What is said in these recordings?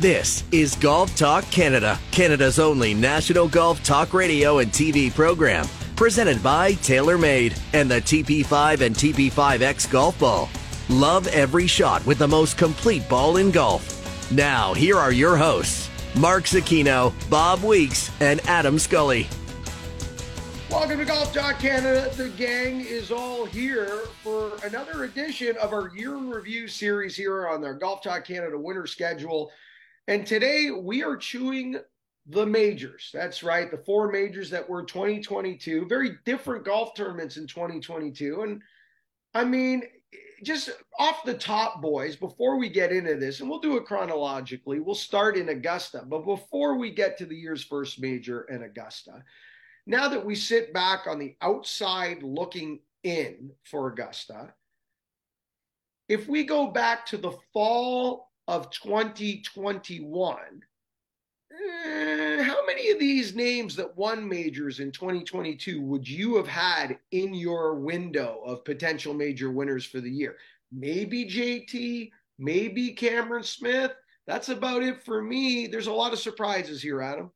This is Golf Talk Canada, Canada's only national golf talk radio and TV program. Presented by TaylorMade and the TP5 and TP5X golf ball. Love every shot with the most complete ball in golf. Now, here are your hosts, Mark Zecchino, Bob Weeks, and Adam Scully. Welcome to Golf Talk Canada. The gang is all here for another edition of our year review series here on their Golf Talk Canada winter schedule. And today we are chewing the majors. That's right, the four majors that were 2022. Very different golf tournaments in 2022. And I mean, just off the top, boys, before we get into this, and we'll do it chronologically, we'll start in Augusta. But before we get to the year's first major in Augusta, now that we sit back on the outside looking in for Augusta, if we go back to the fall of 2021, eh, how many of these names that won majors in 2022 would you have had in your window of potential major winners for the year? Maybe JT, maybe Cameron Smith. That's about it for me. There's a lot of surprises here, Adam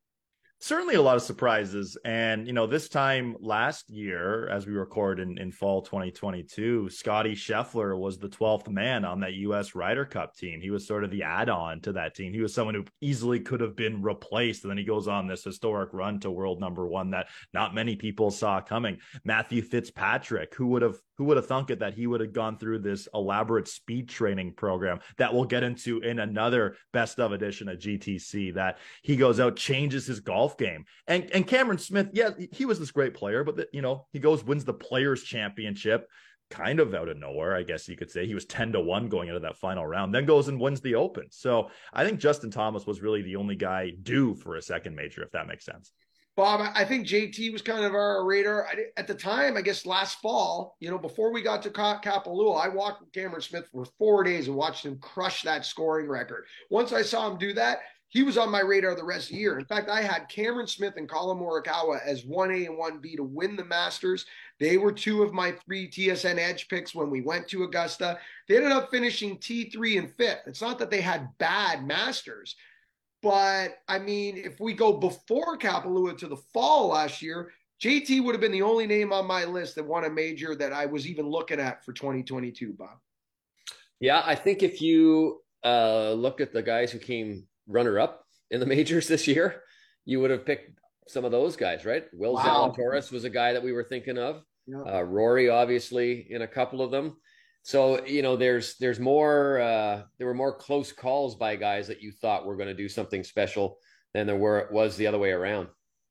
certainly a lot of surprises. And, you know, this time last year, as we record in, in fall 2022, Scotty Scheffler was the 12th man on that U.S. Ryder Cup team. He was sort of the add on to that team. He was someone who easily could have been replaced. And then he goes on this historic run to world number one that not many people saw coming. Matthew Fitzpatrick, who would have who would have thunk it that he would have gone through this elaborate speed training program that we'll get into in another best of edition of GTC that he goes out, changes his golf game. And and Cameron Smith, yeah, he was this great player, but the, you know, he goes, wins the players championship kind of out of nowhere, I guess you could say. He was 10 to 1 going into that final round, then goes and wins the Open. So I think Justin Thomas was really the only guy due for a second major, if that makes sense. Bob, I think JT was kind of our radar at the time. I guess last fall, you know, before we got to Kapalua, I walked with Cameron Smith for four days and watched him crush that scoring record. Once I saw him do that, he was on my radar the rest of the year. In fact, I had Cameron Smith and Collin Morikawa as 1A and 1B to win the Masters. They were two of my three TSN Edge picks when we went to Augusta. They ended up finishing T3 and fifth. It's not that they had bad Masters but I mean, if we go before Kapalua to the fall last year, JT would have been the only name on my list that won a major that I was even looking at for 2022, Bob. Yeah, I think if you uh, look at the guys who came runner up in the majors this year, you would have picked some of those guys, right? Will wow. Zalatoris was a guy that we were thinking of. Yeah. Uh, Rory, obviously, in a couple of them. So you know, there's there's more. Uh, there were more close calls by guys that you thought were going to do something special than there were was the other way around.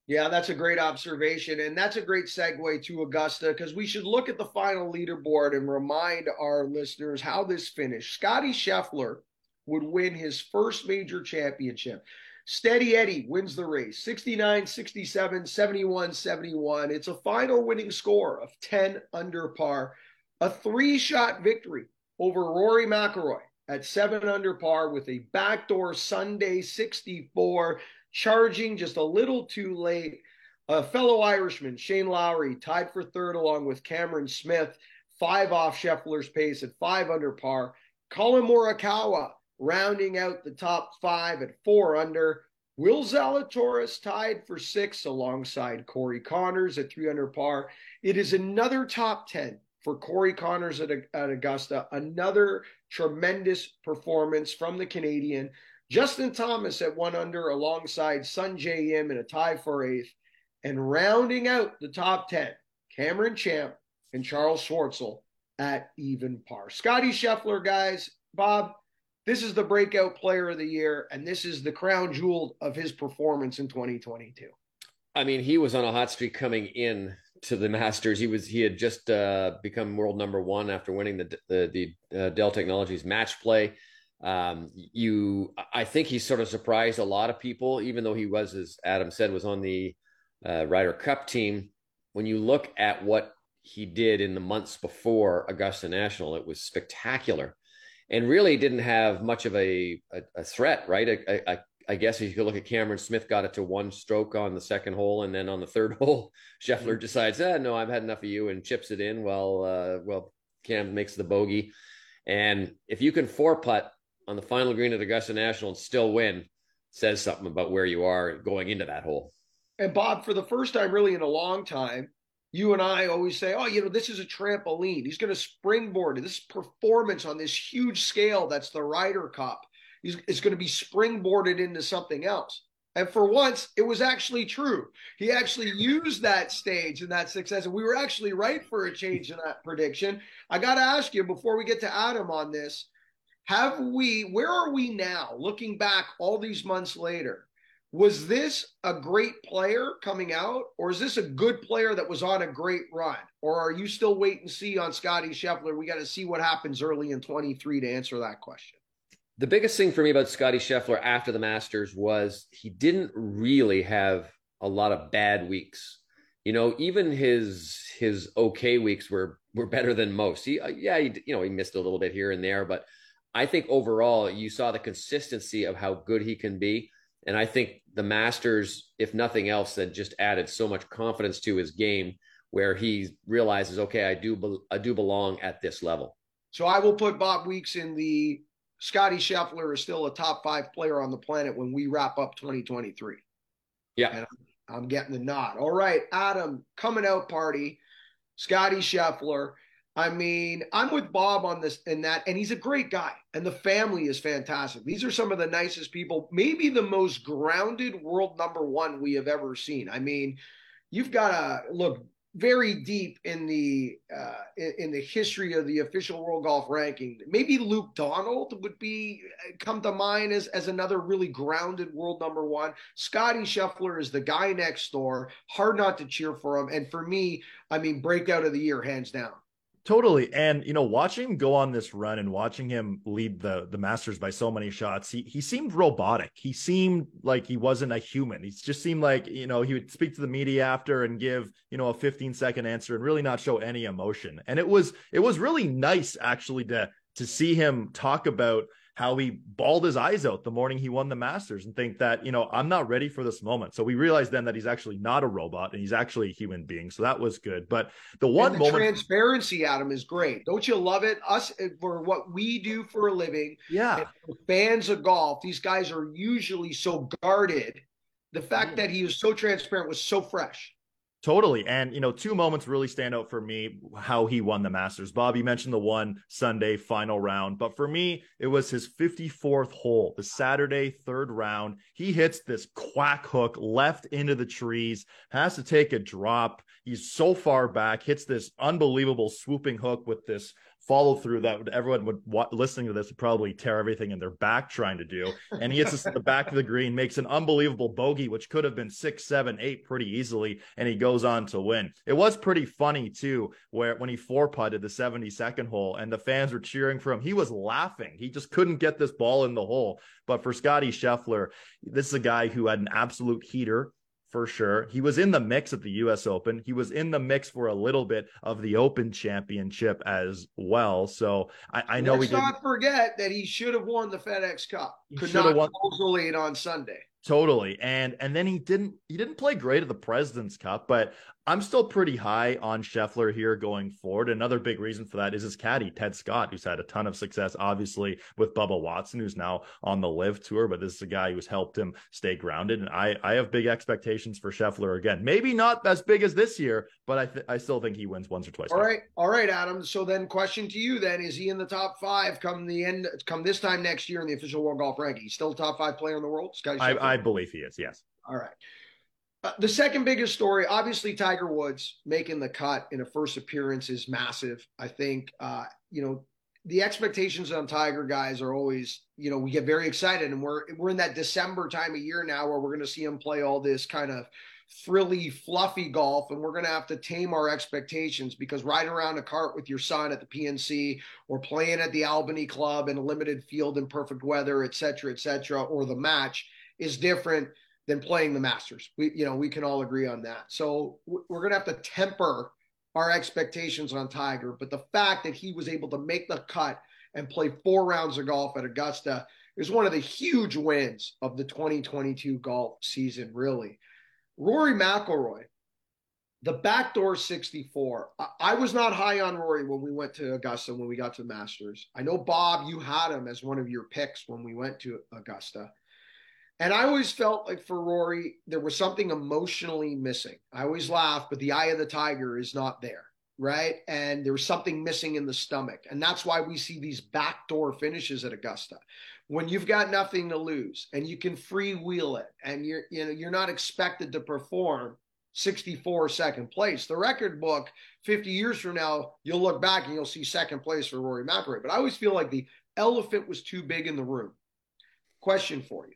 Yeah, that's a great observation, and that's a great segue to Augusta because we should look at the final leaderboard and remind our listeners how this finished. Scotty Scheffler would win his first major championship. Steady Eddie wins the race 69, 67, 71, 71. It's a final winning score of 10 under par a three shot victory over Rory McIlroy at seven under par with a backdoor Sunday 64, charging just a little too late. A fellow Irishman, Shane Lowry, tied for third along with Cameron Smith, five off Scheffler's pace at five under par. Collin Morikawa rounding out the top five at four under. Will Zalatoris tied for six alongside Corey Conners at three under par. It is another top 10 for Corey Conners at, at Augusta. Another tremendous performance from the Canadian. Justin Thomas at one under alongside Sungjae Im in a tie for eighth. And rounding out the top 10, Cameron Champ and Charles Schwartzel at even par. Scotty Scheffler, guys, Bob, this is the breakout player of the year, and this is the crown jewel of his performance in 2022. I mean, he was on a hot streak coming in to the Masters. He was he had just uh, become world number one after winning the the, the uh, Dell Technologies match play. Um, you, I think he sort of surprised a lot of people, even though he was, as Adam said, was on the uh, Ryder Cup team. When you look at what he did in the months before Augusta National, it was spectacular, and really didn't have much of a a, a threat, right? A, a, I guess if you could look at Cameron Smith got it to one stroke on the second hole, and then on the third hole, Scheffler mm-hmm. decides, "Ah, no, I've had enough of you," and chips it in. While uh, well, Cam makes the bogey, and if you can four putt on the final green at Augusta National and still win says something about where you are going into that hole. And Bob, for the first time really in a long time, you and I always say, oh, you know, this is a trampoline. He's going to springboard this performance on this huge scale that's the Ryder Cup. It's going to be springboarded into something else. And for once, it was actually true. He actually used that stage and that success. And we were actually right for a change in that prediction. I got to ask you before we get to Adam on this have we, where are we now looking back all these months later? Was this a great player coming out, or is this a good player that was on a great run? Or are you still wait and see on Scotty Scheffler? We got to see what happens early in 23 to answer that question. The biggest thing for me about Scotty Scheffler after the Masters was he didn't really have a lot of bad weeks. You know, even his his okay weeks were were better than most. He, uh, yeah, he, you know, he missed a little bit here and there, but I think overall you saw the consistency of how good he can be. And I think the Masters, if nothing else, that just added so much confidence to his game where he realizes, okay, I do, I do belong at this level. So I will put Bob Weeks in the Scotty Scheffler is still a top five player on the planet when we wrap up 2023. Yeah. And I'm getting the nod. All right, Adam, coming out party, Scotty Scheffler. I mean, I'm with Bob on this and that, and he's a great guy, and the family is fantastic. These are some of the nicest people, maybe the most grounded world number one we have ever seen. I mean, you've got to look very deep in the uh, in the history of the official world golf ranking. Maybe Luke Donald would be come to mind as as another really grounded world number one. Scotty Scheffler is the guy next door. Hard not to cheer for him, and for me, I mean, breakout of the year, hands down. Totally. And you know, watching him go on this run and watching him lead the the Masters by so many shots, he he seemed robotic. He seemed like he wasn't a human. He just seemed like, you know, he would speak to the media after and give, you know, a 15 second answer and really not show any emotion. And it was it was really nice actually to to see him talk about how he bawled his eyes out the morning he won the Masters and think that, you know, I'm not ready for this moment. So we realized then that he's actually not a robot and he's actually a human being. So that was good. But the one the moment transparency, Adam, is great. Don't you love it? Us eh, for what we do for a living. Yeah. Fans of golf, these guys are usually so guarded. The fact mm. that he was so transparent was so fresh. Totally. And, you know, two moments really stand out for me how he won the Masters. Bob, you mentioned the one Sunday final round, but for me, it was his 54th hole, the Saturday third round. He hits this quack hook left into the trees, has to take a drop. He's so far back, hits this unbelievable swooping hook with this follow through that would, everyone would listening to this would probably tear everything in their back trying to do. And he hits this at the back of the green, makes an unbelievable bogey, which could have been six, seven, eight pretty easily, and he goes on to win. It was pretty funny too, where when he four putted the 72nd hole and the fans were cheering for him, he was laughing. He just couldn't get this ball in the hole. But for Scotty Scheffler, this is a guy who had an absolute heater for sure. He was in the mix at the US Open. He was in the mix for a little bit of the Open Championship as well. So I, I know Let's we not forget that he should have won the FedEx Cup. Could not won the lead on Sunday. Totally. And and then he didn't he didn't play great at the President's Cup, but I'm still pretty high on Scheffler here going forward. Another big reason for that is his caddy, Ted Scott, who's had a ton of success, obviously, with Bubba Watson, who's now on the LIV tour, but this is a guy who's helped him stay grounded. And I, I have big expectations for Scheffler again. Maybe not as big as this year, but I, th- I still think he wins once or twice. All right. All right, Adam. So then question to you then, is he in the top five come the end, come this time next year in the official world golf ranking? He's still top five player in the world? I, I believe he is. Yes. All right. Uh, the second biggest story, obviously, Tiger Woods making the cut in a first appearance is massive. I think, uh, you know, the expectations on Tiger guys are always, you know, we get very excited, and we're we're in that December time of year now where we're going to see him play all this kind of frilly, fluffy golf, and we're going to have to tame our expectations because riding around a cart with your son at the PNC or playing at the Albany Club in a limited field in perfect weather, et cetera, et cetera, or the match is different than playing the Masters. We, you know, we can all agree on that. So we're going to have to temper our expectations on Tiger. But the fact that he was able to make the cut and play four rounds of golf at Augusta is one of the huge wins of the 2022 golf season, really. Rory McIlroy, the backdoor 64. I was not high on Rory when we went to Augusta when we got to the Masters. I know Bob, you had him as one of your picks when we went to Augusta. And I always felt like for Rory, there was something emotionally missing. I always laugh, but the eye of the tiger is not there, right? And there was something missing in the stomach. And that's why we see these backdoor finishes at Augusta. When you've got nothing to lose and you can freewheel it and you're you know you're not expected to perform 64 second place. The record book 50 years from now, you'll look back and you'll see second place for Rory McIlroy. But I always feel like the elephant was too big in the room. Question for you.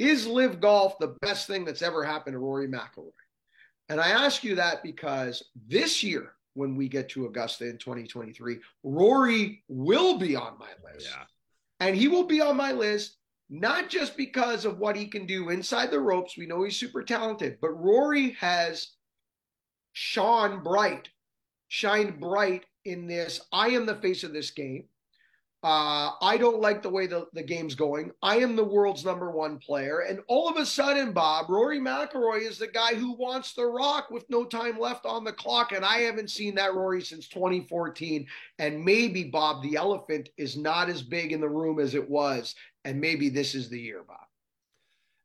Is LIV golf the best thing that's ever happened to Rory McIlroy? And I ask you that because this year, when we get to Augusta in 2023, Rory will be on my list. Yeah. And he will be on my list not just because of what he can do inside the ropes. We know he's super talented, but Rory has shone bright, shined bright in this. I am the face of this game. Uh, I don't like the way the, the game's going. I am the world's number one player. And all of a sudden, Bob, Rory McIlroy is the guy who wants the rock with no time left on the clock. And I haven't seen that Rory since 2014. And maybe, Bob, the elephant is not as big in the room as it was. And maybe this is the year, Bob.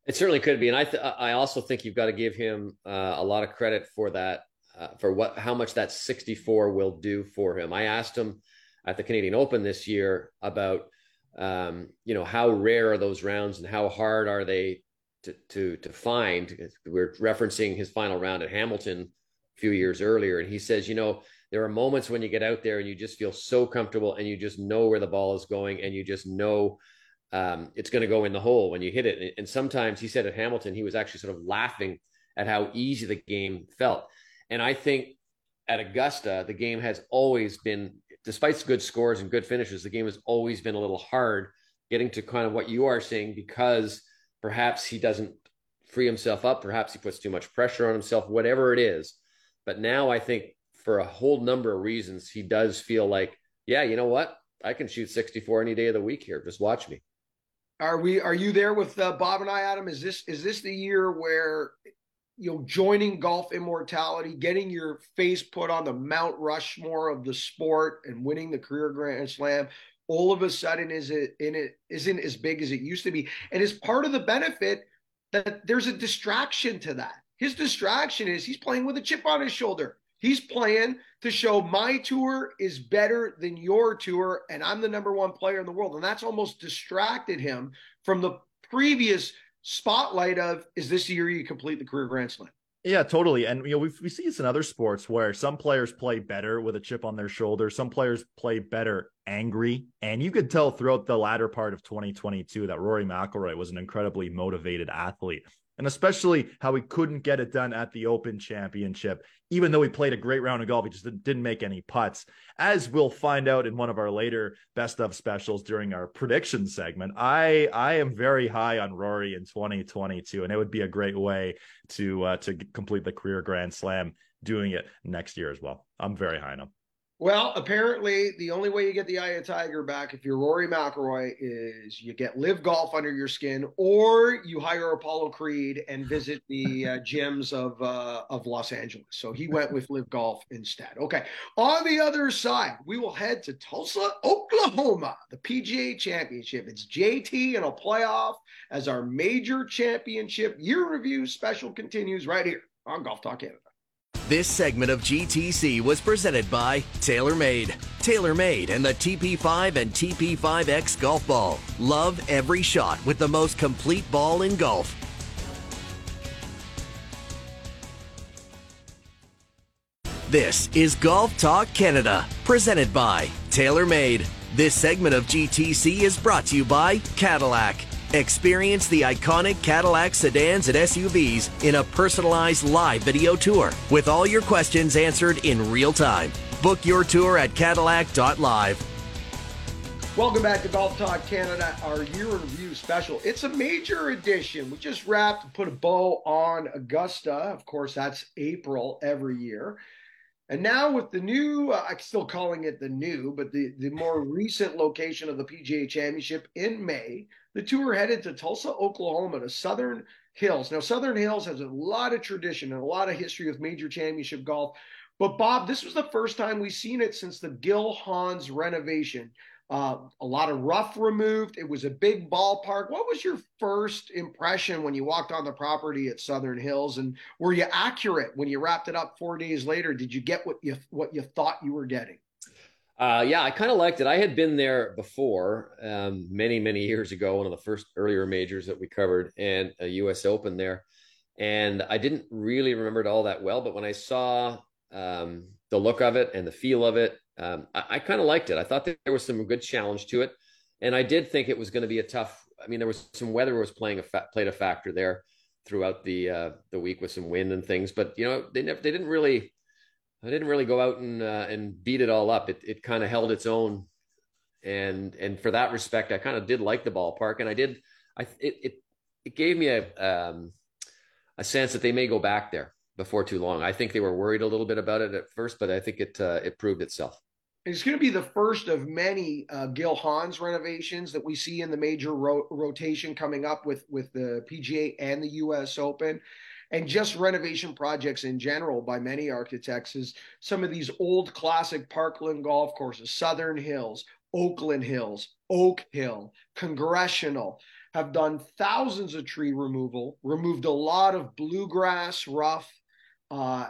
It certainly could be. And I, th- I also think you've got to give him uh, a lot of credit for that, uh, for what, how much that 64 will do for him. I asked him at the Canadian Open this year about um, you know how rare are those rounds and how hard are they to to to find. We're referencing his final round at Hamilton a few years earlier, and he says, you know, there are moments when you get out there and you just feel so comfortable and you just know where the ball is going and you just know um, it's going to go in the hole when you hit it. And sometimes he said at Hamilton, he was actually sort of laughing at how easy the game felt. And I think at Augusta, the game has always been despite good scores and good finishes, the game has always been a little hard getting to kind of what you are saying because perhaps he doesn't free himself up, perhaps he puts too much pressure on himself, whatever it is. But now I think for a whole number of reasons, he does feel like, yeah, you know what? I can shoot 64 any day of the week here. Just watch me. Are we? Are you there with uh, Bob and I, Adam? Is this is this the year where you know, joining golf immortality, getting your face put on the Mount Rushmore of the sport and winning the career Grand Slam, all of a sudden is it in it isn't as big as it used to be. And is part of the benefit that there's a distraction to that. His distraction is he's playing with a chip on his shoulder. He's playing to show my tour is better than your tour, and I'm the number one player in the world. And that's almost distracted him from the previous spotlight of is this the year you complete the career Grand Slam? Yeah, totally. And you know, we we see this in other sports where some players play better with a chip on their shoulder. Some players play better angry, and you could tell throughout the latter part of 2022 that Rory McIlroy was an incredibly motivated athlete and especially how he couldn't get it done at the Open Championship, even though he played a great round of golf. He just didn't make any putts, as we'll find out in one of our later best of specials during our prediction segment. I I am very high on Rory in 2022, and it would be a great way to uh, to complete the career Grand Slam doing it next year as well. I'm very high on him. Well, apparently, the only way you get the eye of tiger back if you're Rory McIlroy is you get LIV golf under your skin, or you hire Apollo Creed and visit the uh, gyms of uh, of Los Angeles. So he went with LIV golf instead. Okay. On the other side, we will head to Tulsa, Oklahoma, the PGA Championship. It's JT and a playoff as our major championship year review special continues right here on Golf Talk Canada. This segment of GTC was presented by TaylorMade. TaylorMade and the TP5 and TP5X golf ball. Love every shot with the most complete ball in golf. This is Golf Talk Canada, presented by TaylorMade. This segment of GTC is brought to you by Cadillac. Experience the iconic Cadillac sedans and SUVs in a personalized live video tour with all your questions answered in real time. Book your tour at Cadillac.live. Welcome back to Golf Talk Canada, our year in review special. It's a major edition. We just wrapped and put a bow on Augusta. Of course, that's April every year. And now with the new, uh, I'm still calling it the new, but the, the more recent location of the PGA Championship in May, the two are headed to Tulsa, Oklahoma to Southern Hills. Now, Southern Hills has a lot of tradition and a lot of history of major championship golf. But Bob, this was the first time we've seen it since the Gil Hanse renovation. Uh, a lot of rough removed. It was a big ballpark. What was your first impression when you walked on the property at Southern Hills, and were you accurate when you wrapped it up four days later? Did you get what you what you thought you were getting? Uh, yeah, I kind of liked it. I had been there before, um, many many years ago, one of the first earlier majors that we covered, and a U.S. Open there, and I didn't really remember it all that well. But when I saw um, the look of it and the feel of it, um, I, I kind of liked it. I thought there was some good challenge to it, and I did think it was going to be a tough. I mean, there was some weather was playing a fa- played a factor there throughout the uh, the week with some wind and things, but you know they never they didn't really I didn't really go out and uh, and beat it all up. It it kind of held its own, and and for that respect, I kind of did like the ballpark, and I did. I it it, it gave me a um, a sense that they may go back there before too long. I think they were worried a little bit about it at first, but I think it uh, it proved itself. It's going to be the first of many uh, Gil Hanse renovations that we see in the major ro- rotation coming up with with the PGA and the U.S. Open, and just renovation projects in general by many architects. Is some of these old classic Parkland golf courses, Southern Hills, Oakland Hills, Oak Hill, Congressional have done thousands of tree removal, removed a lot of bluegrass, rough, uh,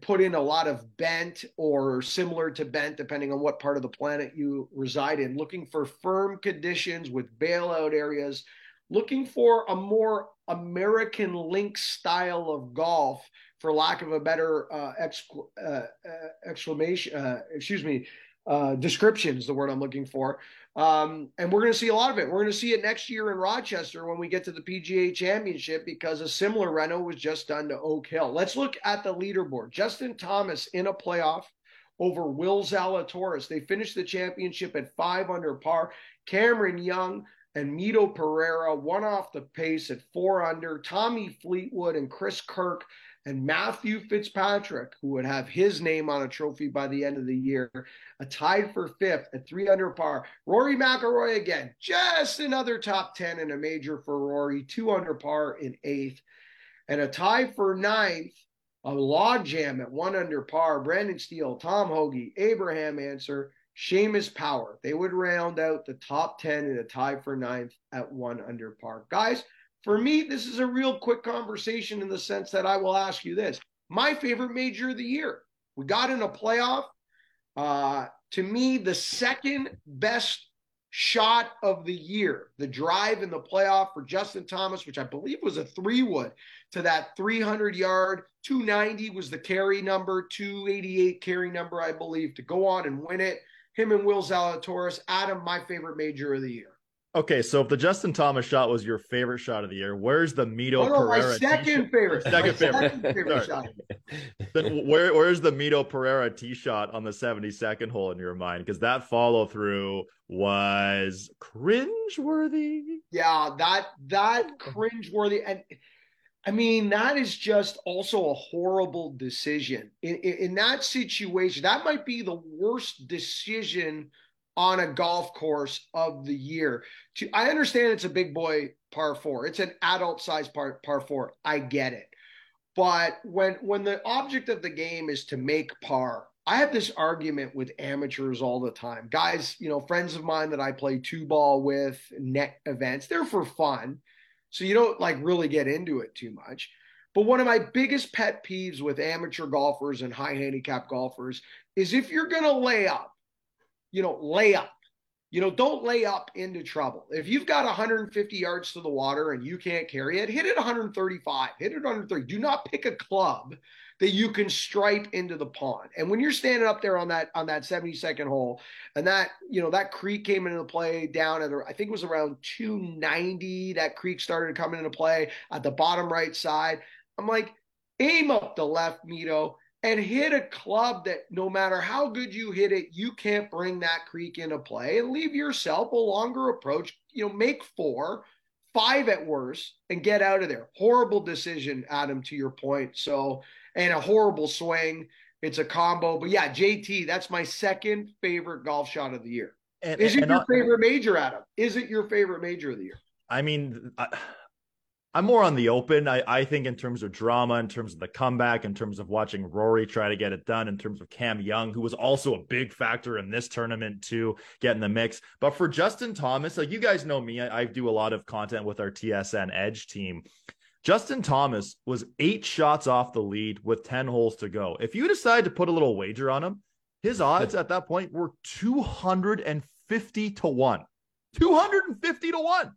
put in a lot of bent or similar to bent, depending on what part of the planet you reside in, looking for firm conditions with bailout areas, looking for a more American link style of golf, for lack of a better uh, exc- uh, uh exclamation, uh, excuse me, uh, description is the word I'm looking for. Um, and we're going to see a lot of it. We're going to see it next year in Rochester when we get to the PGA Championship because a similar reno was just done to Oak Hill. Let's look at the leaderboard. Justin Thomas in a playoff over Will Zalatoris. They finished the championship at five under par. Cameron Young and Mito Pereira one off the pace at four under. Tommy Fleetwood and Chris Kirk and Matthew Fitzpatrick, who would have his name on a trophy by the end of the year, a tied for fifth at three under par. Rory McIlroy again, just another top 10 in a major for Rory, two under par in eighth, and a tie for ninth, a log jam at one under par. Brendan Steele, Tom Hoge, Abraham Ancer, Seamus Power. They would round out the top 10 in a tie for ninth at one under par. Guys, for me, this is a real quick conversation in the sense that I will ask you this. My favorite major of the year. We got in a playoff. Uh, to me, the second best shot of the year, the drive in the playoff for Justin Thomas, which I believe was a three wood to that 300 yard, 290 was the carry number, 288 carry number, I believe, to go on and win it. Him and Will Zalatoris, Adam, my favorite major of the year. Okay, so if the Justin Thomas shot was your favorite shot of the year, where's the Mito oh, no, Pereira? My second favorite. Second favorite. Second favorite shot. Then where where's the Mito Pereira tee shot on the 72nd hole in your mind? Because that follow through was cringe-worthy. Yeah, that that cringe-worthy. And I mean, that is just also a horrible decision. In, in, in that situation, that might be the worst decision – on a golf course of the year. To, I understand it's a big boy par four. It's an adult size par par four. I get it. But when when the object of the game is to make par, I have this argument with amateurs all the time. Guys, you know, friends of mine that I play two ball with, net events, they're for fun. So you don't like really get into it too much. But one of my biggest pet peeves with amateur golfers and high handicap golfers is if you're going to lay up, you know, lay up. You know, don't lay up into trouble. If you've got 150 yards to the water and you can't carry it, hit it 135, hit it under 130. Do not pick a club that you can stripe into the pond. And when you're standing up there on that on that 72nd hole, and that you know that creek came into play down at I think it was around 290. That creek started coming into play at the bottom right side. I'm like, aim up the left, Mito and hit a club that no matter how good you hit it, you can't bring that creek into play and leave yourself a longer approach. You know, make four, five at worst, and get out of there. Horrible decision, Adam, to your point. So, and a horrible swing. It's a combo. But yeah, JT, that's my second favorite golf shot of the year. And, Is it your favorite major, Adam? Is it your favorite major of the year? I mean, I, I'm more on the open. I, I think in terms of drama, in terms of the comeback, in terms of watching Rory try to get it done, in terms of Cam Young, who was also a big factor in this tournament to get in the mix. But for Justin Thomas, like you guys know me, I, I do a lot of content with our TSN Edge team. Justin Thomas was eight shots off the lead with 10 holes to go. If you decide to put a little wager on him, his odds at that point were 250 to 1. 250 to 1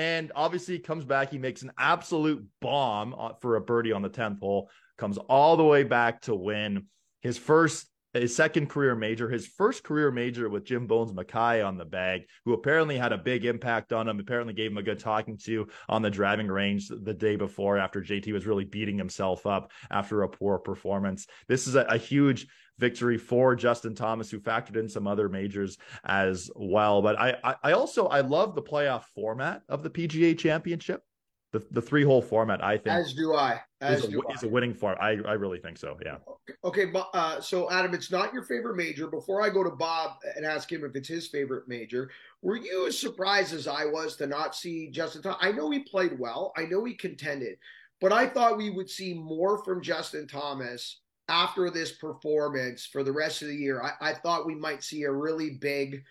and obviously comes back. He makes an absolute bomb uh, for a birdie on the 10th hole, comes all the way back to win his first his second career major, his first career major with Jim Bones Mackay on the bag, who apparently had a big impact on him, apparently gave him a good talking to on the driving range the day before after JT was really beating himself up after a poor performance. This is a, a huge victory for Justin Thomas, who factored in some other majors as well. But I, I, I also I love the playoff format of the PGA Championship. The, the three hole format, I think, as do I, as is, a, do is a winning form. I, I really think so. Yeah. Okay, but uh, so Adam, it's not your favorite major. Before I go to Bob and ask him if it's his favorite major, were you as surprised as I was to not see Justin? Thomas? I know he played well. I know he contended, but I thought we would see more from Justin Thomas after this performance for the rest of the year, I, I thought we might see a really big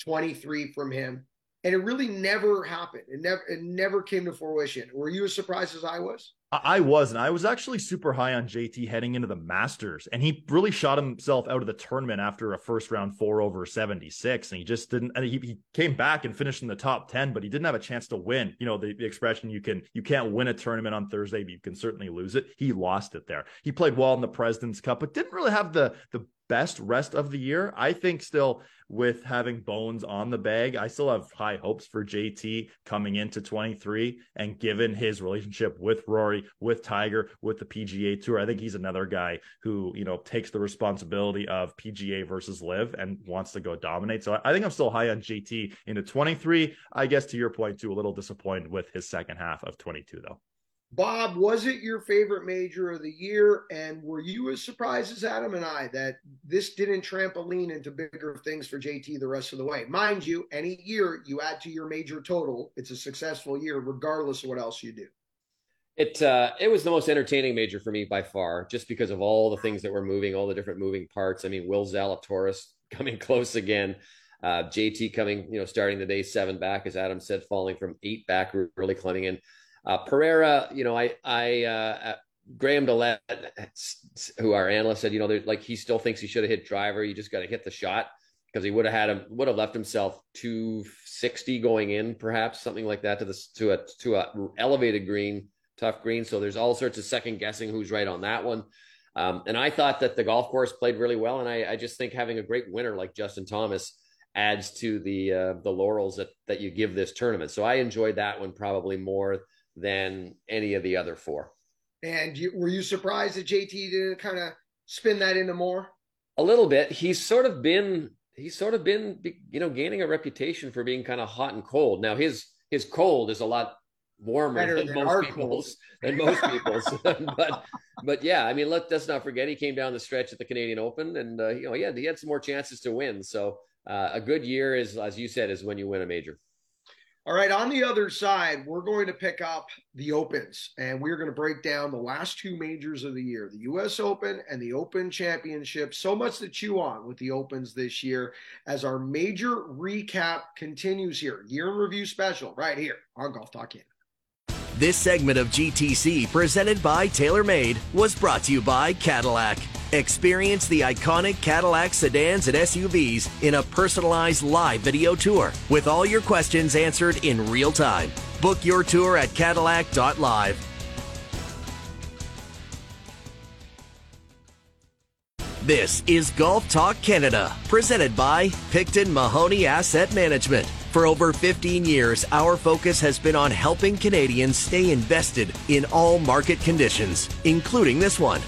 23 from him. And it really never happened. It never it never came to fruition. Were you as surprised as I was? I was, and I was actually super high on JT heading into the Masters, and he really shot himself out of the tournament after a first round four over 76. And he just didn't, and he, he came back and finished in the top 10, but he didn't have a chance to win. You know, the, the expression you can, you can't win a tournament on Thursday, but you can certainly lose it. He lost it there. He played well in the President's Cup, but didn't really have the, the best rest of the year. I think still with having Bones on the bag, I still have high hopes for JT coming into 23. And given his relationship with Rory, with Tiger, with the PGA Tour, I think he's another guy who, you know, takes the responsibility of PGA versus LIV and wants to go dominate. So I think I'm still high on JT into 23. I guess to your point, too, a little disappointed with his second half of 22, though. Bob, was it your favorite major of the year? And were you as surprised as Adam and I that this didn't trampoline into bigger things for JT the rest of the way? Mind you, any year you add to your major total, it's a successful year, regardless of what else you do. It uh, it was the most entertaining major for me by far, just because of all the things that were moving, all the different moving parts. I mean, Will Zalatoris coming close again, uh, JT coming, you know, starting the day seven back, as Adam said, falling from eight back, really climbing in. Uh, Pereira, you know, I, I, uh, uh Graham DeLaet, who our analyst said, you know, like he still thinks he should have hit driver. You just got to hit the shot because he would have had him, would have left himself 260 going in, perhaps something like that to the to a to a elevated green, tough green. So there's all sorts of second guessing who's right on that one. Um, and I thought that the golf course played really well, and I, I just think having a great winner like Justin Thomas adds to the uh, the laurels that that you give this tournament. So I enjoyed that one probably more than any of the other four. And you, were you surprised that JT didn't kind of spin that into more? A little bit. He's sort of been he's sort of been you know gaining a reputation for being kind of hot and cold. Now his his cold is a lot warmer than, than, most people's than most people's. but but yeah, I mean let us not forget he came down the stretch at the Canadian Open and uh, you know he had he had some more chances to win. So uh, a good year is as you said is when you win a major. All right, on the other side, we're going to pick up the Opens and we're going to break down the last two majors of the year the US Open and the Open Championship. So much to chew on with the Opens this year as our major recap continues here. Year in review special right here on Golf Talk Canada. This segment of GTC, presented by TaylorMade, was brought to you by Cadillac. Experience the iconic Cadillac sedans and SUVs in a personalized live video tour with all your questions answered in real time. Book your tour at Cadillac.live. This is Golf Talk Canada, presented by Picton Mahoney Asset Management. For over 15 years, our focus has been on helping Canadians stay invested in all market conditions, including this one.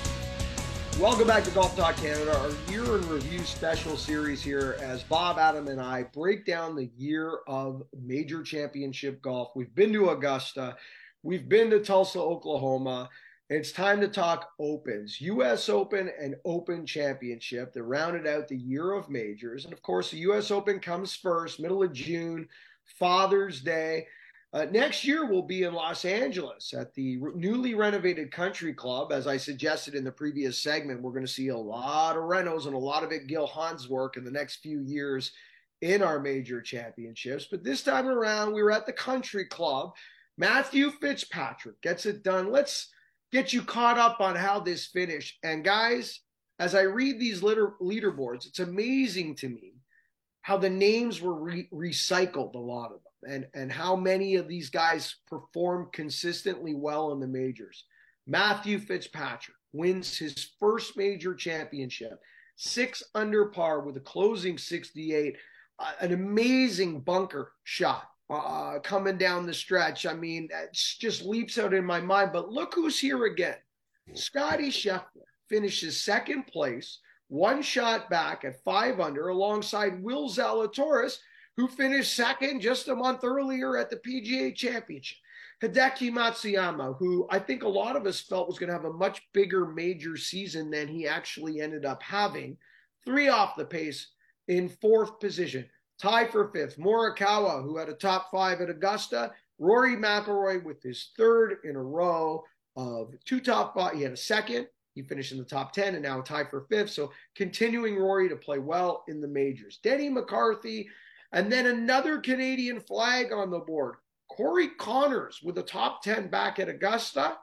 Welcome back to Golf Talk Canada, our year in review special series here as Bob, Adam, and I break down the year of major championship golf. We've been to Augusta, we've been to Tulsa, Oklahoma. It's time to talk Opens, US Open and Open Championship that rounded out the year of majors. And of course, the US Open comes first, middle of June, Father's Day. Uh, next year, we'll be in Los Angeles at the newly renovated Country Club. As I suggested in the previous segment, we're going to see a lot of renos and a lot of it Gil Hanse work in the next few years in our major championships. But this time around, we were at the Country Club. Matthew Fitzpatrick gets it done. Let's get you caught up on how this finished. And guys, as I read these leader, leaderboards, it's amazing to me how the names were re- recycled, a lot of them and and how many of these guys perform consistently well in the majors. Matthew Fitzpatrick wins his first major championship, six under par with a closing 68, uh, an amazing bunker shot uh, coming down the stretch. I mean, it just leaps out in my mind. But look who's here again. Scotty Scheffler finishes second place, one shot back at five under, alongside Will Zalatoris, who finished second just a month earlier at the PGA Championship. Hideki Matsuyama, who I think a lot of us felt was going to have a much bigger major season than he actually ended up having. Three off the pace in fourth position. Tie for fifth. Morikawa, who had a top five at Augusta. Rory McIlroy with his third in a row of two top five. He had a second. He finished in the top 10 and now tied for fifth. So continuing Rory to play well in the majors. Denny McCarthy and then another Canadian flag on the board. Corey Conners with a top 10 back at Augusta.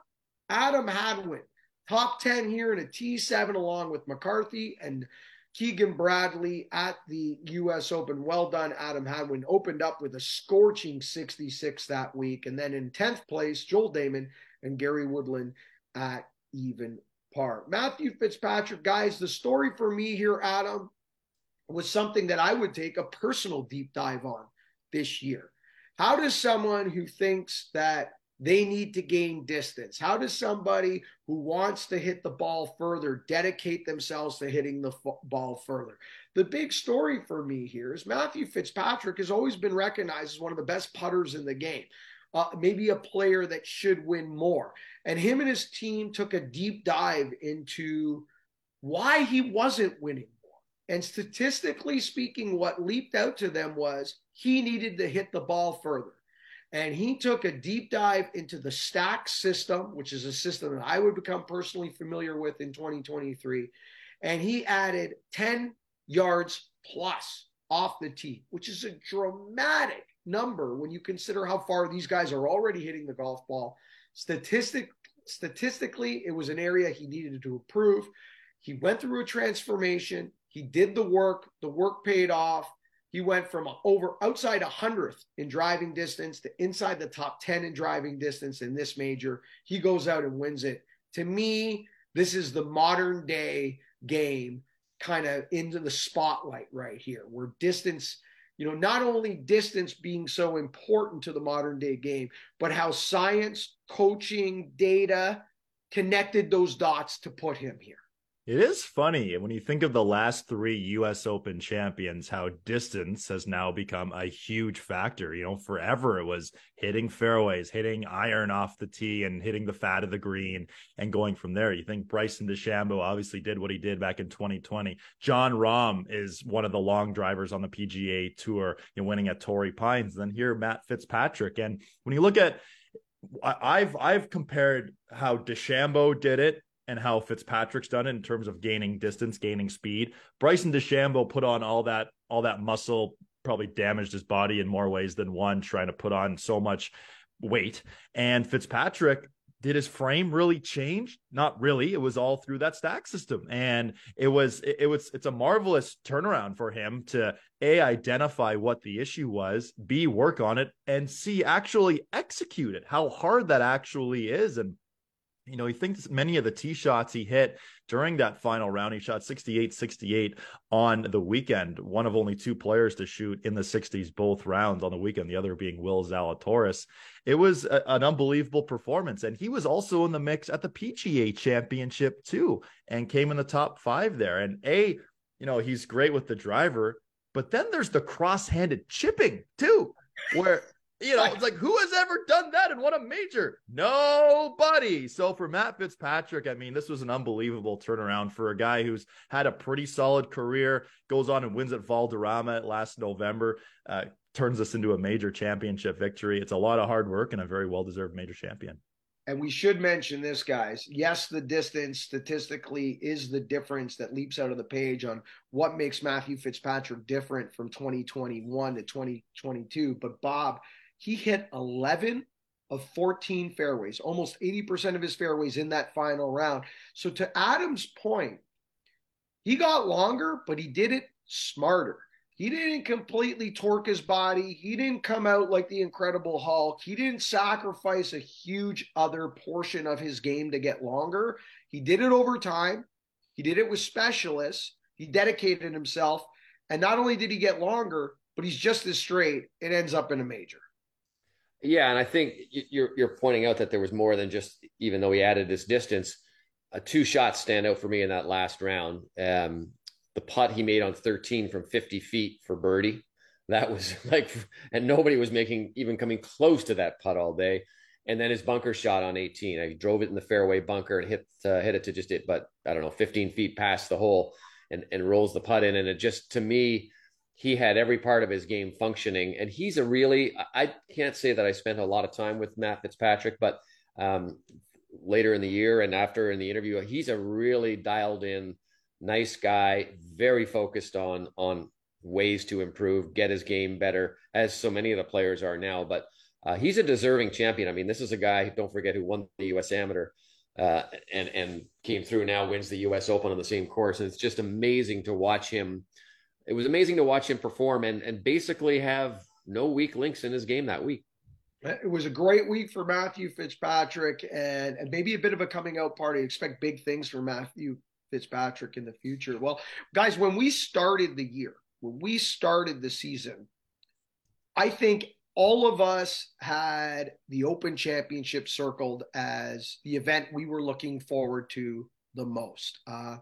Adam Hadwin, top 10 here in a T7 along with McCarthy and Keegan Bradley at the US Open. Well done, Adam Hadwin. Opened up with a scorching 66 that week. And then in 10th place, Joel Dahmen and Gary Woodland at even par. Matthew Fitzpatrick, guys, the story for me here, Adam, was something that I would take a personal deep dive on this year. How does someone who thinks that they need to gain distance, how does somebody who wants to hit the ball further dedicate themselves to hitting the f- ball further? The big story for me here is Matthew Fitzpatrick has always been recognized as one of the best putters in the game. Uh, maybe a player that should win more. And him and his team took a deep dive into why he wasn't winning and statistically speaking, what leaped out to them was he needed to hit the ball further. And he took a deep dive into the stack system, which is a system that I would become personally familiar with in 2023. And he added 10 yards plus off the tee, which is a dramatic number when you consider how far these guys are already hitting the golf ball. Statistic, statistically, it was an area he needed to improve. He went through a transformation. He did the work, the work paid off. He went from over outside a hundredth in driving distance to inside the top 10 in driving distance in this major. He goes out and wins it. To me, this is the modern day game kind of into the spotlight right here, where distance, you know, not only distance being so important to the modern day game, but how science, coaching, data connected those dots to put him here. It is funny when you think of the last three US Open champions, how distance has now become a huge factor. You know, forever it was hitting fairways, hitting iron off the tee and hitting the fat of the green and going from there. You think Bryson DeChambeau obviously did what he did back in 2020. Jon Rahm is one of the long drivers on the PGA tour, you know, winning at Torrey Pines. Then here, Matt Fitzpatrick. And when you look at I've I've compared how DeChambeau did it and how Fitzpatrick's done in terms of gaining distance, gaining speed. Bryson DeChambeau put on all that all that muscle, probably damaged his body in more ways than one, trying to put on so much weight. And Fitzpatrick did his frame really change? Not really. It was all through that stack system, and it was it, it was it's a marvelous turnaround for him to a identify what the issue was, b work on it, and c actually execute it. How hard that actually is, and you know, he thinks many of the tee shots he hit during that final round, he shot 68 68 on the weekend, one of only two players to shoot in the 60s both rounds on the weekend, the other being Will Zalatoris. It was a, an unbelievable performance. And he was also in the mix at the PGA championship too, and came in the top five there. And A, you know, he's great with the driver, but then there's the cross handed chipping too, where you know, it's like who has ever done that and what a major? Nobody. So for Matt Fitzpatrick, I mean, this was an unbelievable turnaround for a guy who's had a pretty solid career. Goes on and wins at Valderrama last November. Uh, turns this into a major championship victory. It's a lot of hard work and a very well deserved major champion. And we should mention this, guys. Yes, the distance statistically is the difference that leaps out of the page on what makes Matthew Fitzpatrick different from 2021 to 2022. But Bob, he hit 11 of 14 fairways, almost 80% of his fairways in that final round. So, to Adam's point, he got longer, but he did it smarter. He didn't completely torque his body. He didn't come out like the Incredible Hulk. He didn't sacrifice a huge other portion of his game to get longer. He did it over time. He did it with specialists. He dedicated himself. And not only did he get longer, but he's just as straight. It ends up in a major. Yeah, and I think you're you're pointing out that there was more than just even though he added this distance, uh, two shots stand out for me in that last round. Um, the putt he made on 13 from 50 feet for birdie. That was like, and nobody was making even coming close to that putt all day. And then his bunker shot on 18. I drove it in the fairway bunker and hit uh, hit it to just it, but I don't know, 15 feet past the hole, and and rolls the putt in. And it just to me, he had every part of his game functioning. And he's a really I can't say that I spent a lot of time with Matt Fitzpatrick, but um, later in the year and after in the interview, he's a really dialed in nice guy, very focused on on ways to improve, get his game better, as so many of the players are now. But uh, he's a deserving champion. I mean, this is a guy. Don't forget who won the U.S. Amateur. Uh, and and came through now wins the U.S. Open on the same course, and it's just amazing to watch him. It was amazing to watch him perform and and basically have no weak links in his game that week. It was a great week for Matthew Fitzpatrick and, and maybe a bit of a coming out party. Expect big things for Matthew Fitzpatrick in the future. Well, guys, when we started the year, when we started the season, I think all of us had the Open Championship circled as the event we were looking forward to the most. Uh,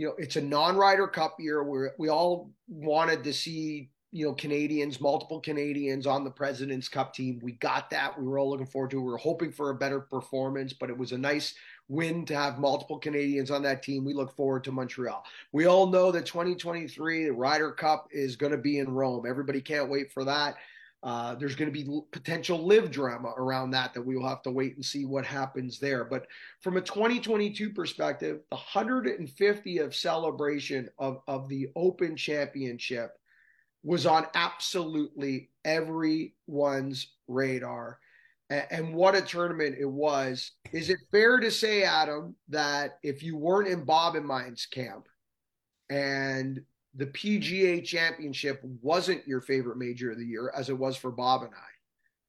you know, it's a non-Ryder Cup year where we all wanted to see you know Canadians, multiple Canadians on the President's Cup team. We got that. We were all looking forward to. It. We were hoping for a better performance, but it was a nice win to have multiple Canadians on that team. We look forward to Montreal. We all know that 2023, the Ryder Cup is going to be in Rome. Everybody can't wait for that. Uh, there's going to be potential LIV drama around that that we will have to wait and see what happens there. But from a 2022 perspective, the 150th celebration of, of the Open Championship was on absolutely everyone's radar and what a tournament it was. Is it fair to say, Adam, that if you weren't in Bob and mine's camp and the PGA championship wasn't your favorite major of the year, as it was for Bob and I,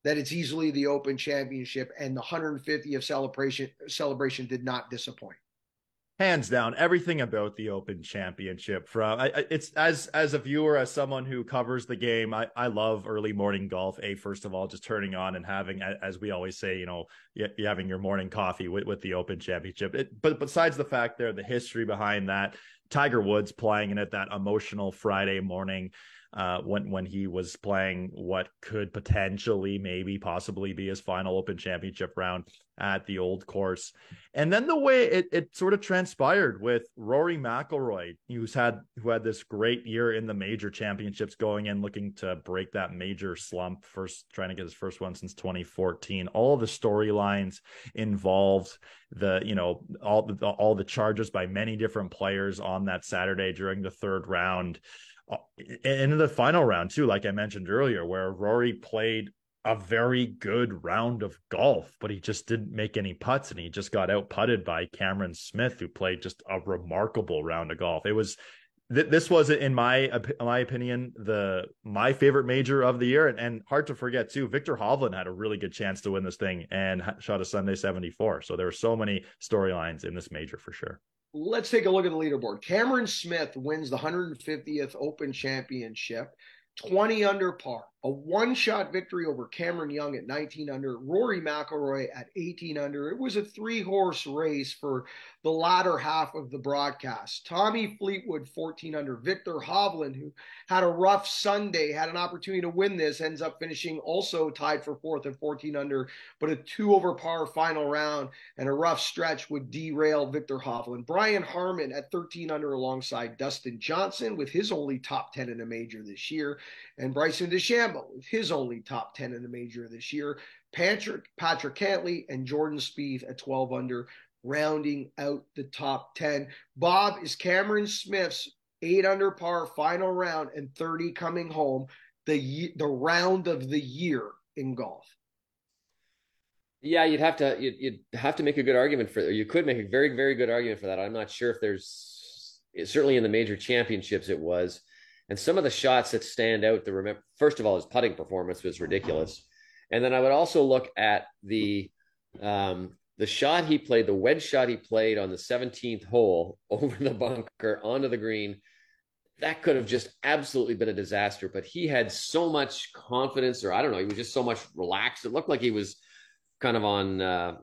that it's easily the Open Championship and the 150th celebration celebration did not disappoint? hands down everything about the open championship from I, it's as as a viewer as someone who covers the game I, I love early morning golf a first of all just turning on and having as we always say you know you having your morning coffee with, with the open championship it, but besides the fact there the history behind that tiger woods playing in it that emotional friday morning uh, when when he was playing what could potentially, maybe, possibly be his final Open Championship round at the old course, and then the way it, it sort of transpired with Rory McIlroy, who's had who had this great year in the major championships, going in looking to break that major slump, first trying to get his first one since 2014. All the storylines involved the you know all the all the charges by many different players on that Saturday during the third round in the final round too, like I mentioned earlier, where Rory played a very good round of golf, but he just didn't make any putts and he just got out putted by Cameron Smith, who played just a remarkable round of golf. It was this was in my my opinion the my favorite major of the year. And, and hard to forget too Viktor Hovland had a really good chance to win this thing and shot a Sunday 74 so there were so many storylines in this major for sure let's take a look at the leaderboard. Cameron Smith wins the 150th Open Championship, 20 under par a one shot victory over Cameron Young at 19 under, Rory McIlroy at 18 under. It was a three horse race for the latter half of the broadcast. Tommy Fleetwood 14 under, Viktor Hovland, who had a rough Sunday, had an opportunity to win this, ends up finishing also tied for fourth at 14 under, but a two over par final round and a rough stretch would derail Viktor Hovland. Brian Harman at 13 under alongside Dustin Johnson with his only top 10 in a major this year, and Bryson DeChambeau With his only top 10 in the major this year. Patrick, Patrick Cantlay and Jordan Spieth at 12 under, rounding out the top 10. Bob, is Cameron Smith's eight under par final round and 30 coming home the the round of the year in golf? Yeah, you'd have to you'd, you'd have to make a good argument for. You could make a very very good argument for that. I'm not sure if there's certainly in the major championships it was, and some of the shots that stand out. The remember first of all, his putting performance was ridiculous, and then I would also look at the um, the shot he played, the wedge shot he played on the 17th hole over the bunker onto the green. That could have just absolutely been a disaster, but he had so much confidence, or I don't know, he was just so much relaxed. It looked like he was kind of on uh,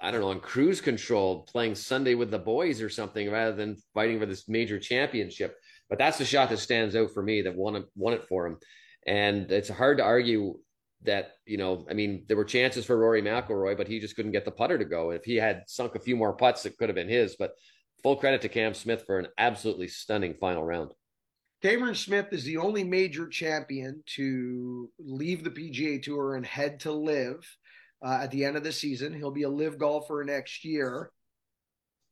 I don't know on cruise control, playing Sunday with the boys or something, rather than fighting for this major championship. But that's the shot that stands out for me that won it won it for him, and it's hard to argue that you know. I mean, there were chances for Rory McIlroy, but he just couldn't get the putter to go. If he had sunk a few more putts, it could have been his. But full credit to Cam Smith for an absolutely stunning final round. Cameron Smith is the only major champion to leave the PGA Tour and head to LIV uh, at the end of the season. He'll be a LIV golfer next year.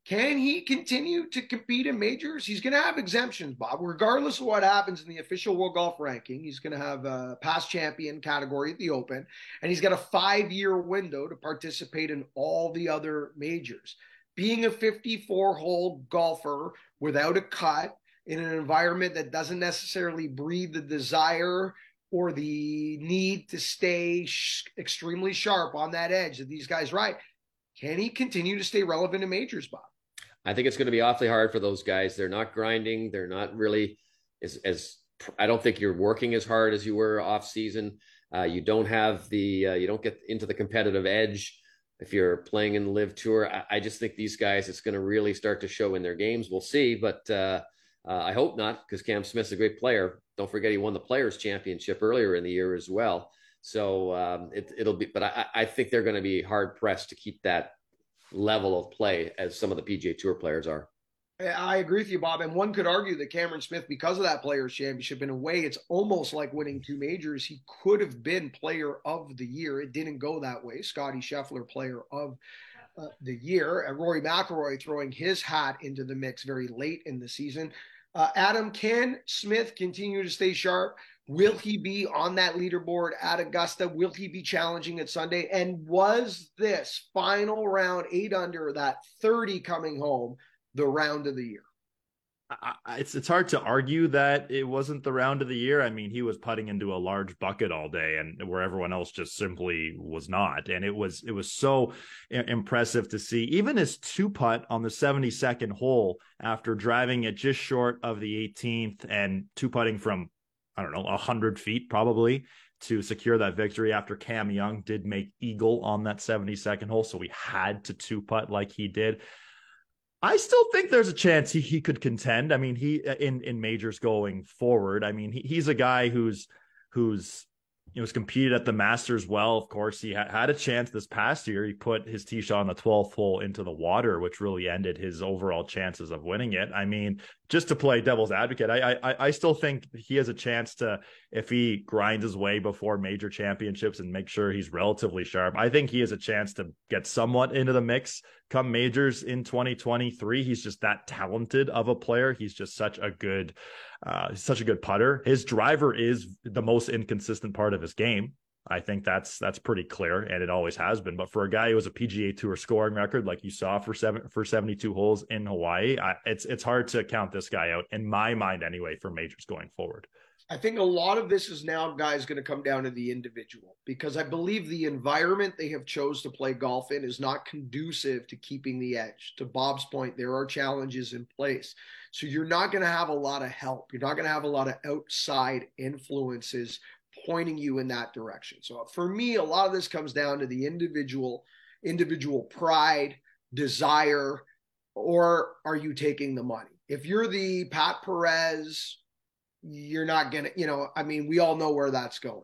Can he continue to compete in majors? He's going to have exemptions, Bob. Regardless of what happens in the official World Golf Ranking, he's going to have a past champion category at the Open, and he's got a five year window to participate in all the other majors. Being a 54 hole golfer without a cut in an environment that doesn't necessarily breed the desire or the need to stay sh- extremely sharp on that edge that these guys ride. Can he continue to stay relevant in majors, Bob? I think it's going to be awfully hard for those guys. They're not grinding. They're not really as, as I don't think you're working as hard as you were off season. Uh, you don't have the, uh, you don't get into the competitive edge if you're playing in the LIV tour. I, I just think these guys, it's going to really start to show in their games. We'll see, but uh, uh I hope not because Cam Smith's a great player. Don't forget he won the Players Championship earlier in the year as well. So um, it, will be, but I, I think they're going to be hard pressed to keep that level of play as some of the PGA Tour players are. I agree with you, Bob. And one could argue that Cameron Smith, because of that Players Championship, in a way, it's almost like winning two majors. He could have been Player of the Year. It didn't go that way. Scotty Scheffler, Player of uh, the Year, and Rory McIlroy throwing his hat into the mix very late in the season. Uh, Adam, can Smith continue to stay sharp? Will he be on that leaderboard at Augusta? Will he be challenging at Sunday? And was this final round eight under that 30 coming home the round of the year? I, it's it's hard to argue that it wasn't the round of the year. I mean, he was putting into a large bucket all day, and where everyone else just simply was not. And it was it was so impressive to see. Even his two putt on the seventy second hole after driving it just short of the 18th and two putting from I don't know hundred feet probably to secure that victory after Cam Young did make eagle on that 72nd hole, so we had to two putt like he did. I still think there's a chance he, he could contend. I mean, he in in majors going forward. I mean, he, he's a guy who's who's you know, was competed at the Masters well. Of course, he ha- had a chance this past year. He put his tee shot on the 12th hole into the water, which really ended his overall chances of winning it. I mean, just to play devil's advocate, I, I I still think he has a chance to, if he grinds his way before major championships and make sure he's relatively sharp. I think he has a chance to get somewhat into the mix come majors in 2023. He's just that talented of a player. He's just such a good uh, such a good putter. His driver is the most inconsistent part of his game. I think that's that's pretty clear, and it always has been. But for a guy who has a PGA Tour scoring record like you saw for seven for seventy two holes in Hawaii, I, it's it's hard to count this guy out in my mind anyway for majors going forward. I think a lot of this is now, guys, going to come down to the individual because I believe the environment they have chose to play golf in is not conducive to keeping the edge. To Bob's point, there are challenges in place. So you're not going to have a lot of help. You're not going to have a lot of outside influences pointing you in that direction. So for me, a lot of this comes down to the individual, individual pride, desire, or are you taking the money? If you're the Pat Perez, you're not going to, you know, I mean, we all know where that's going.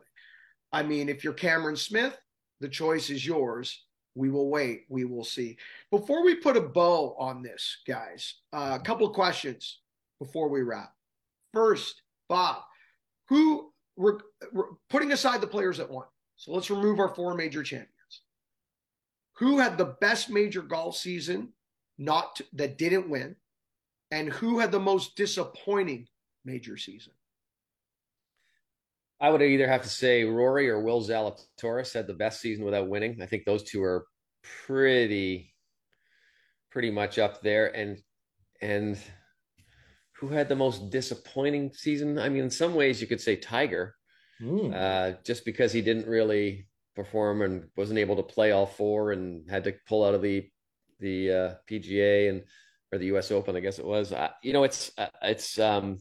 I mean, if you're Cameron Smith, the choice is yours. We will wait. We will see. Before we put a bow on this, guys, uh, a couple of questions before we wrap. First, Bob, who we're, we're putting aside the players that won. So let's remove our four major champions. Who had the best major golf season not to, that didn't win? And who had the most disappointing major season? I would either have to say Rory or Will Zalatoris had the best season without winning. I think those two are pretty, pretty much up there. And and who had the most disappointing season? I mean, in some ways, you could say Tiger, mm. uh, just because he didn't really perform and wasn't able to play all four and had to pull out of the the uh, PGA and or the U.S. Open, I guess it was. Uh, you know, it's uh, it's um,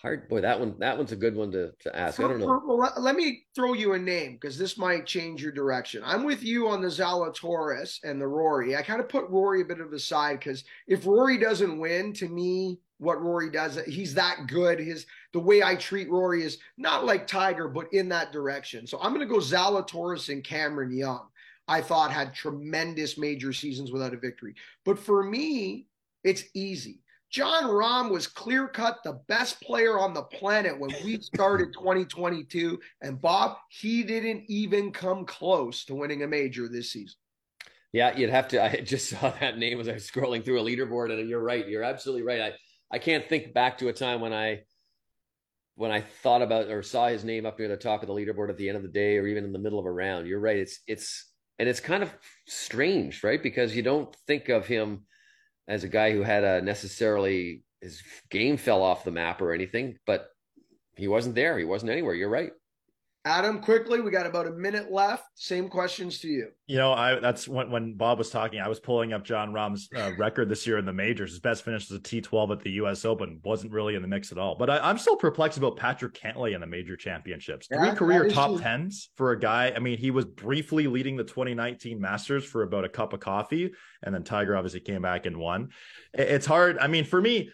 hard. Boy, that one that one's a good one to, to ask. I don't know. well, let me throw you a name because this might change your direction. I'm with you on the Zalatoris and the Rory. I kind of put Rory a bit of the side because if Rory doesn't win, to me, what Rory does, he's that good. His the way I treat Rory is not like Tiger, but in that direction. So I'm going to go Zalatoris and Cameron Young. I thought had tremendous major seasons without a victory. But for me, it's easy. Jon Rahm was clear cut the best player on the planet when we started 2022. And Bob, he didn't even come close to winning a major this season. Yeah, you'd have to. I just saw that name as I was scrolling through a leaderboard, and you're right. You're absolutely right. I, I can't think back to a time when I when I thought about or saw his name up near the top of the leaderboard at the end of the day or even in the middle of a round. You're right. It's it's and it's kind of strange, right? Because you don't think of him as a guy who had a necessarily his game fell off the map or anything, but he wasn't there. He wasn't anywhere. You're right. Adam, quickly, we got about a minute left. Same questions to you. You know, I that's when when Bob was talking. I was pulling up Jon Rahm's uh, record this year in the majors. His best finish was a T12 at the U.S. Open. wasn't really in the mix at all. But I, am still perplexed about Patrick Cantlay in the major championships. Three yeah, career top true. tens for a guy. I mean, he was briefly leading the 2019 Masters for about a cup of coffee, and then Tiger obviously came back and won. It's hard. I mean, for me,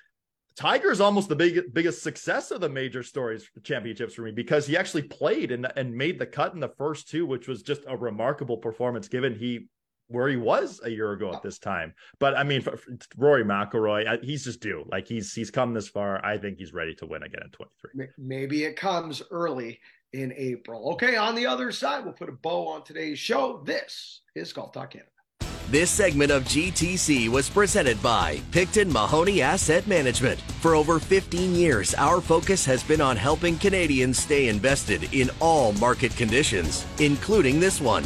Tiger is almost the big, biggest success of the major stories championships for me because he actually played and, and made the cut in the first two, which was just a remarkable performance given he where he was a year ago at this time. But I mean, for, for Rory McIlroy, he's just due. Like he's he's come this far. I think he's ready to win again in 23. Maybe it comes early in April. Okay, on the other side, we'll put a bow on today's show. This is Golf Talk Canada. This segment of GTC was presented by Picton Mahoney Asset Management. For over 15 years, our focus has been on helping Canadians stay invested in all market conditions, including this one.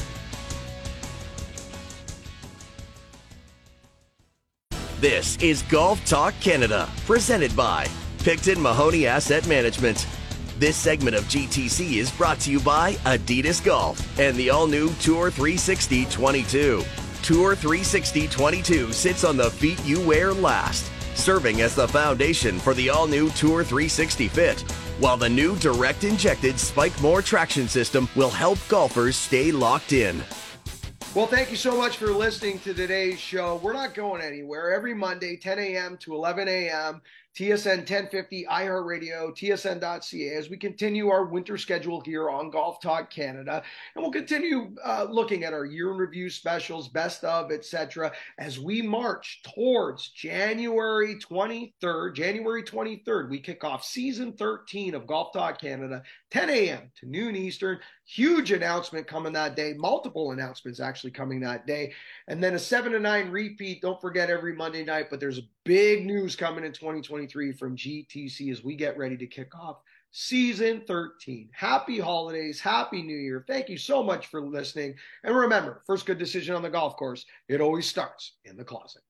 This is Golf Talk Canada, presented by Picton Mahoney Asset Management. This segment of GTC is brought to you by Adidas Golf and the all new Tour 360 22. Tour 360 22 sits on the feet you wear last, serving as the foundation for the all new Tour 360 Fit, while the new direct injected Spike More traction system will help golfers stay locked in. Well, thank you so much for listening to today's show. We're not going anywhere. Every Monday, 10 a.m. to 11 a.m., TSN 1050, iHeartRadio, TSN.ca, as we continue our winter schedule here on Golf Talk Canada. And we'll continue uh, looking at our year in review specials, best of, etc., as we march towards January 23rd. January 23rd, we kick off season 13 of Golf Talk Canada, 10 a.m. to noon Eastern. Huge announcement coming that day, multiple announcements actually coming that day. And then a 7 to 9 repeat. Don't forget every Monday night, but there's big news coming in 2023 from GTC as we get ready to kick off season 13. Happy holidays, happy new year. Thank you so much for listening. And remember, first good decision on the golf course, it always starts in the closet.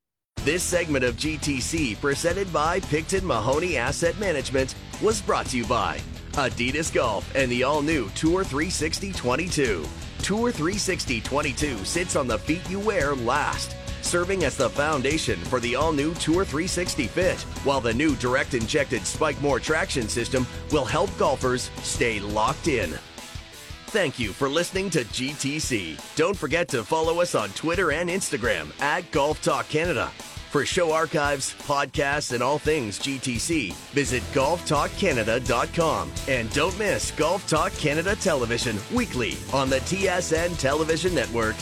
This segment of GTC, presented by Picton Mahoney Asset Management, was brought to you by Adidas Golf and the all new Tour 360 22. Tour 360 22 sits on the feet you wear last, serving as the foundation for the all new Tour 360 Fit, while the new direct injected Spike More traction system will help golfers stay locked in. Thank you for listening to GTC. Don't forget to follow us on Twitter and Instagram at Golf Talk Canada. For show archives, podcasts, and all things GTC, visit golftalkcanada.com. And don't miss Golf Talk Canada television weekly on the TSN television network